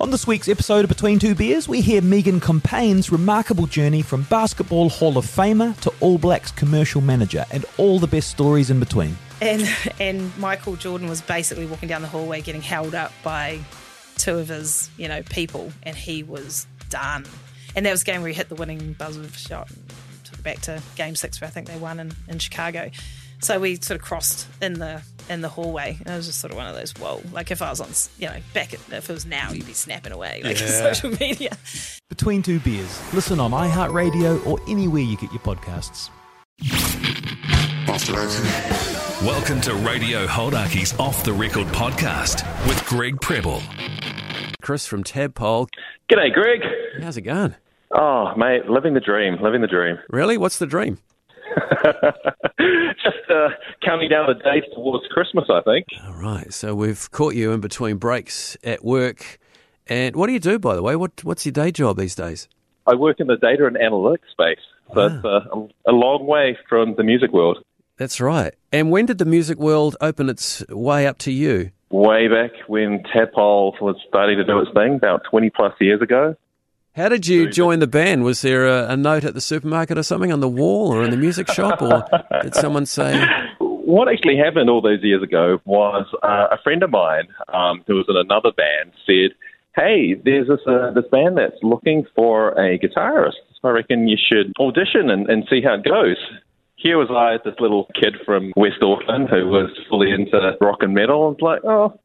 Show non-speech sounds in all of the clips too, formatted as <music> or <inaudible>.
On this week's episode of Between Two Beers, we hear Megan Compain's remarkable journey from Basketball Hall of Famer to All Blacks commercial manager and all the best stories in between. And and Michael Jordan was basically walking down the hallway getting held up by two of his, you know, people and he was done. And that was the game where he hit the winning buzzer shot and took it back to game six where I think they won in, in Chicago. So we sort of crossed in the in the hallway. And it was just sort of one of those, whoa. Like if I was on, you know, back at, if it was now, you'd be snapping away like <laughs> Yeah. social media. Between Two Beers. Listen on iHeartRadio or anywhere you get your podcasts. Welcome to Radio Hauraki's Off the Record podcast with Greg Preble. Chris from Tadpole. G'day, Greg. How's it going? Oh, mate, living the dream, living the dream. Really? What's the dream? <laughs> Just uh, counting down the days towards Christmas, I think. All right. So we've caught you in between breaks at work. And what do you do, by the way? What What's your day job these days? I work in the data and analytics space, so it's uh, a, a long way from the music world. That's right. And when did the music world open its way up to you? Way back when Tadpole was starting to do its thing, about 20 plus years ago. How did you join the band? Was there a, a note at the supermarket or something on the wall or in the music shop? Or did someone say, <laughs> What actually happened all those years ago was uh, a friend of mine um, who was in another band said, "Hey, there's this uh, this band that's looking for a guitarist. I reckon you should audition and, and see how it goes." Here was I, this little kid from West Auckland who was fully into rock and metal. I was like, "Oh,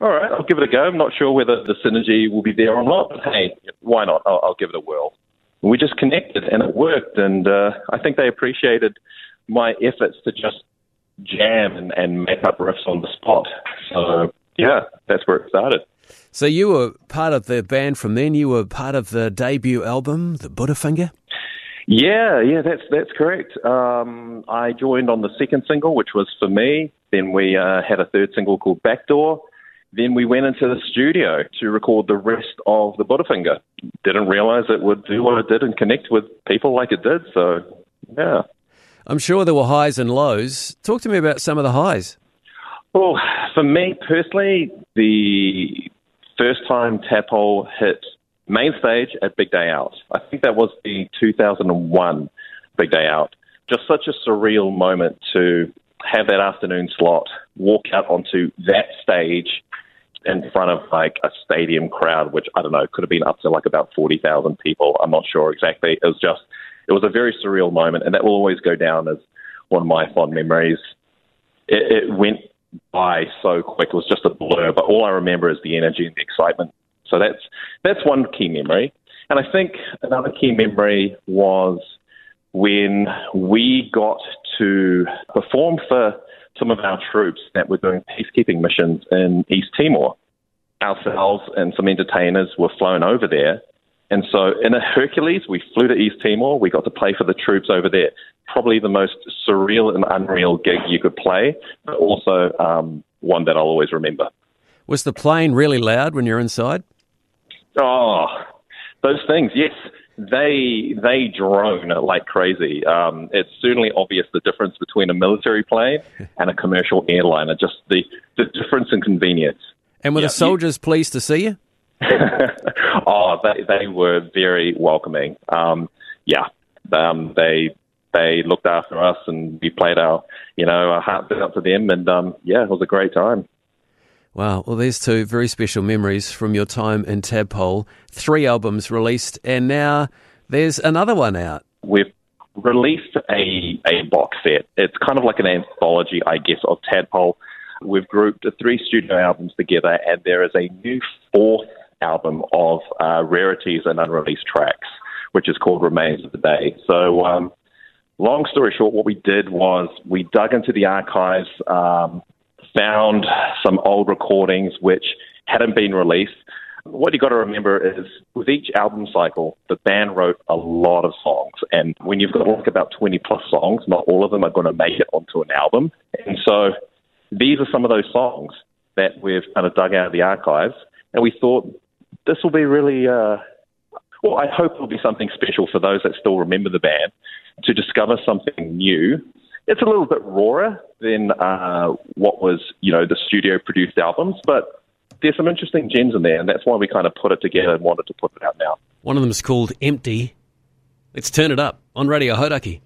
all right, I'll give it a go. I'm not sure whether the synergy will be there or not, but hey, why not? I'll, I'll give it a whirl." We just connected and it worked, and uh, I think they appreciated my efforts to just jam and, and make up riffs on the spot. So yeah, that's where it started. So you were part of the band from then? You were part of the debut album, The Buddhafinger? Yeah, yeah, that's that's correct. Um, I joined on the second single, which was for me. Then we uh, had a third single called Backdoor. Then we went into the studio to record the rest of the Buddhafinger. Didn't realize it would do what it did and connect with people like it did. So yeah. I'm sure there were highs and lows. Talk to me about some of the highs. Well, for me personally, the first time Tadpole hit main stage at Big Day Out, I think that was the 2001 Big Day Out. Just such a surreal moment to have that afternoon slot, walk out onto that stage in front of like a stadium crowd, which I don't know, could have been up to like about 40,000 people. I'm not sure exactly. It was just, it was a very surreal moment, and that will always go down as one of my fond memories. It, it went by so quick; it was just a blur. But all I remember is the energy and the excitement. So that's that's one key memory. And I think another key memory was when we got to perform for some of our troops that were doing peacekeeping missions in East Timor. Ourselves and some entertainers were flown over there. And so in a Hercules, we flew to East Timor. We got to play for the troops over there. Probably the most surreal and unreal gig you could play, but also um, one that I'll always remember. Was the plane really loud when you're inside? Oh, those things, yes. They they drone like crazy. Um, it's certainly obvious the difference between a military plane <laughs> and a commercial airliner. Just the, the difference in convenience. And were Yeah, the soldiers pleased to see you? <laughs> oh, they they were very welcoming. Um, yeah, um, they they looked after us, and we played our you know our hearts out to them, and um, yeah, it was a great time. Wow. Well, there's two very special memories from your time in Tadpole. Three albums released, and now there's another one out. We've released a a box set. It's kind of like an anthology, I guess, of Tadpole. We've grouped the three studio albums together, and there is a new fourth album of uh, rarities and unreleased tracks, which is called Remains of the Day. So, um, long story short, what we did was we dug into the archives, um, found some old recordings which hadn't been released. What you got to remember is with each album cycle, the band wrote a lot of songs. And when you've got like about 20 plus songs, not all of them are going to make it onto an album. And so these are some of those songs that we've kind of dug out of the archives. And we thought this will be really, uh, well, I hope it'll be something special for those that still remember the band to discover something new. It's a little bit rawer than uh, what was, you know, the studio produced albums, but there's some interesting gems in there, and that's why we kind of put it together and wanted to put it out now. One of them is called Empty. Let's turn it up on Radio Hauraki.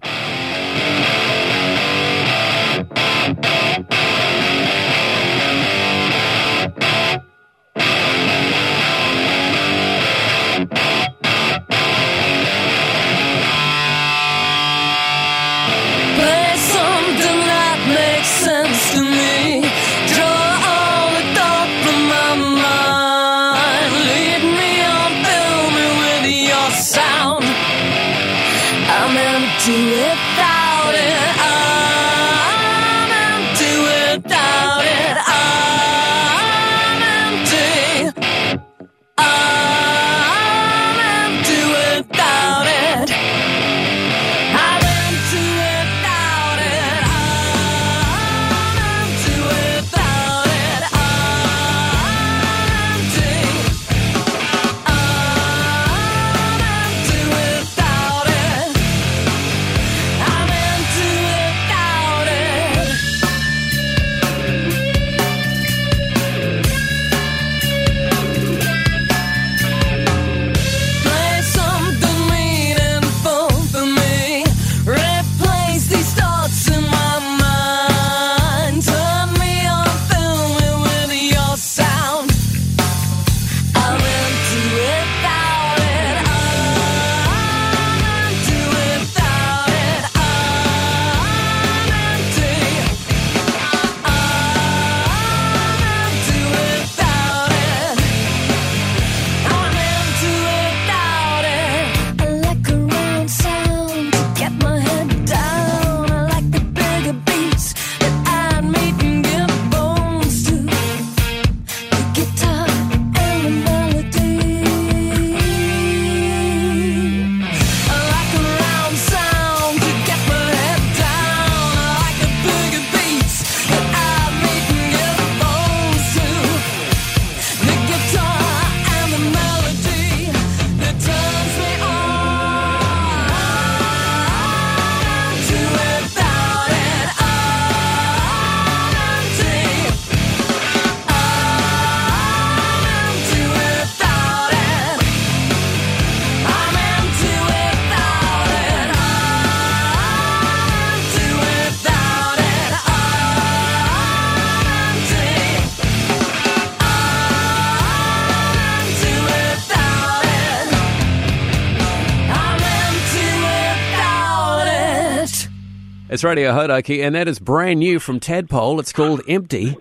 It's Radio Hauraki, and that is brand new from Tadpole. It's called Empty.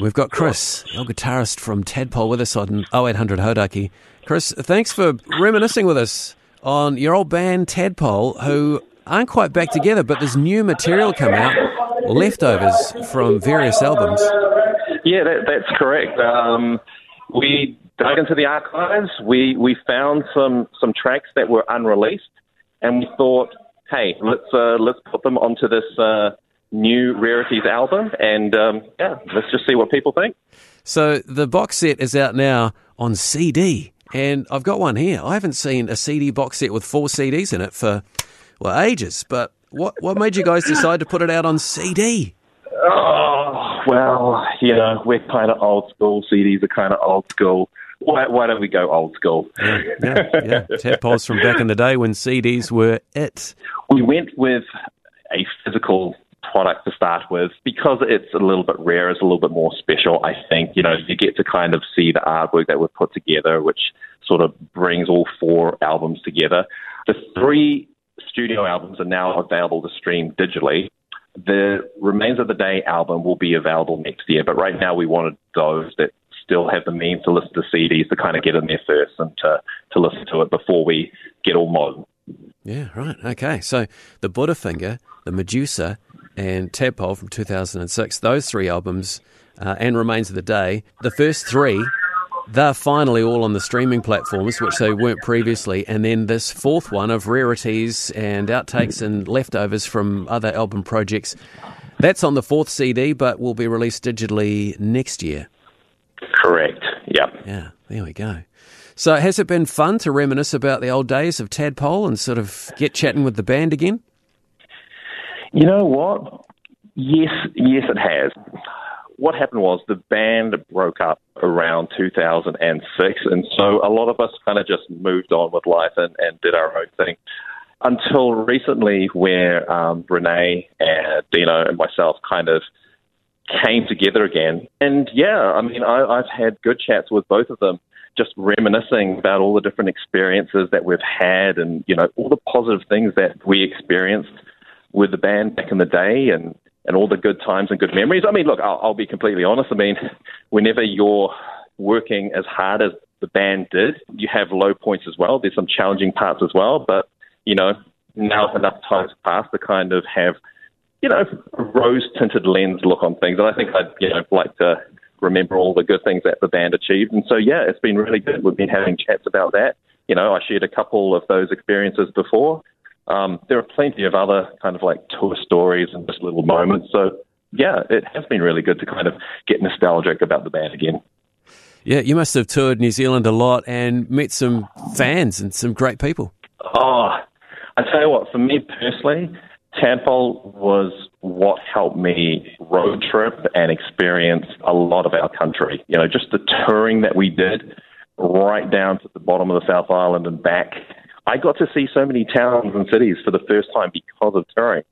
We've got Chris, our guitarist from Tadpole, with us on 0800 Hauraki. Chris, thanks for reminiscing with us on your old band Tadpole, who aren't quite back together, but there's new material come out, leftovers from various albums. Yeah, that, that's correct. Um, we dug into the archives. We we found some some tracks that were unreleased, and we thought, hey, let's uh, let's put them onto this uh, new rarities album, and um, yeah, let's just see what people think. So the box set is out now on CD, and I've got one here. I haven't seen a CD box set with four CDs in it for well ages. But what what made you guys decide to put it out on CD? Oh well, you know, we're kind of old school. CDs are kind of old school. Why, why don't we go old school? Yeah, yeah. Tadpoles from back in the day when CDs were it. We went with a physical product to start with because it's a little bit rare, it's a little bit more special. I think you know you get to kind of see the artwork that we've put together, which sort of brings all four albums together. The three studio albums are now available to stream digitally. The Remains of the Day album will be available next year, but right now we wanted those that still have the means to listen to CDs to kind of get in there first and to, to listen to it before we get all modern. Yeah, right. Okay. So the Buddhafinger, the Medusa, and Tadpole from 2006, those three albums, uh, and Remains of the Day, the first three, they're finally all on the streaming platforms, which they weren't previously. And then this fourth one of rarities and outtakes and leftovers from other album projects, that's on the fourth CD, but will be released digitally next year. Correct. Yep. Yeah, there we go. So, has it been fun to reminisce about the old days of Tadpole and sort of get chatting with the band again? You know what? Yes, yes, it has. what happened was the band broke up around 2006, and so a lot of us kind of just moved on with life and, and did our own thing. Until recently, where um, Renee and Dino and myself kind of came together again. And yeah, I mean, I, I've had good chats with both of them, just reminiscing about all the different experiences that we've had and, you know, all the positive things that we experienced with the band back in the day and, and all the good times and good memories. I mean, look, I'll, I'll be completely honest. I mean, <laughs> whenever you're working as hard as the band did, you have low points as well. There's some challenging parts as well, but, you know, now enough time's passed to kind of have you know, a rose tinted lens look on things. And I think I'd, you know, like to remember all the good things that the band achieved. And so, yeah, it's been really good. We've been having chats about that. You know, I shared a couple of those experiences before. Um, there are plenty of other kind of like tour stories and just little moments. So, yeah, it has been really good to kind of get nostalgic about the band again. Yeah, you must have toured New Zealand a lot and met some fans and some great people. Oh, I tell you what, for me personally, Tadpole was what helped me road trip and experience a lot of our country. You know, just the touring that we did right down to the bottom of the South Island and back. I got to see so many towns and cities for the first time because of touring.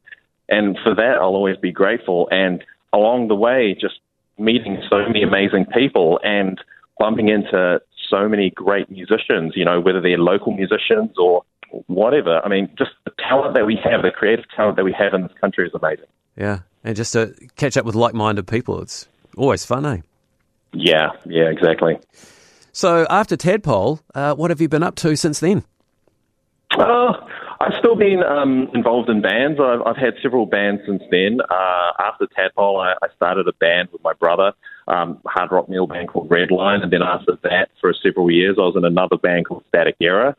And for that, I'll always be grateful. And along the way, just meeting so many amazing people and bumping into so many great musicians, you know, whether they're local musicians or whatever. I mean, just the talent that we have, the creative talent that we have in this country is amazing. Yeah, and just to catch up with like minded people, it's always fun, eh? Yeah, yeah, exactly. So after Tadpole, uh, what have you been up to since then? Uh, I've still been um, involved in bands. I've, I've had several bands since then. Uh, after Tadpole, I, I started a band with my brother, um, hard rock metal band called Redline, and then after that, for several years, I was in another band called Static Era.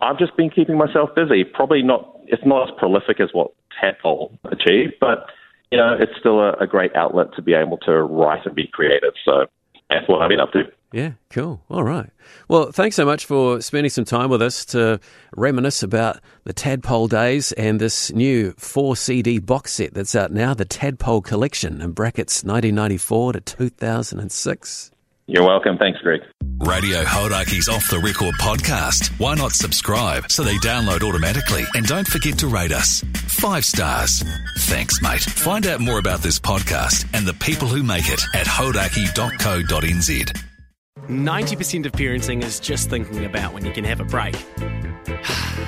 I've just been keeping myself busy. Probably not. It's not as prolific as what Tadpole achieved, but you know, it's still a, a great outlet to be able to write and be creative. So that's what I've been up to. Yeah, cool. All right. Well, thanks so much for spending some time with us to reminisce about the Tadpole days and this new four CD box set that's out now, the Tadpole Collection, in brackets 1994 to 2006. You're welcome. Thanks, Greg. Radio Hauraki's Off the Record podcast. Why not subscribe so they download automatically? And don't forget to rate us. Five stars. Thanks, mate. Find out more about this podcast and the people who make it at hauraki.co.nz. 90% of parenting is just thinking about when you can have a break. <sighs> <sighs> <sighs>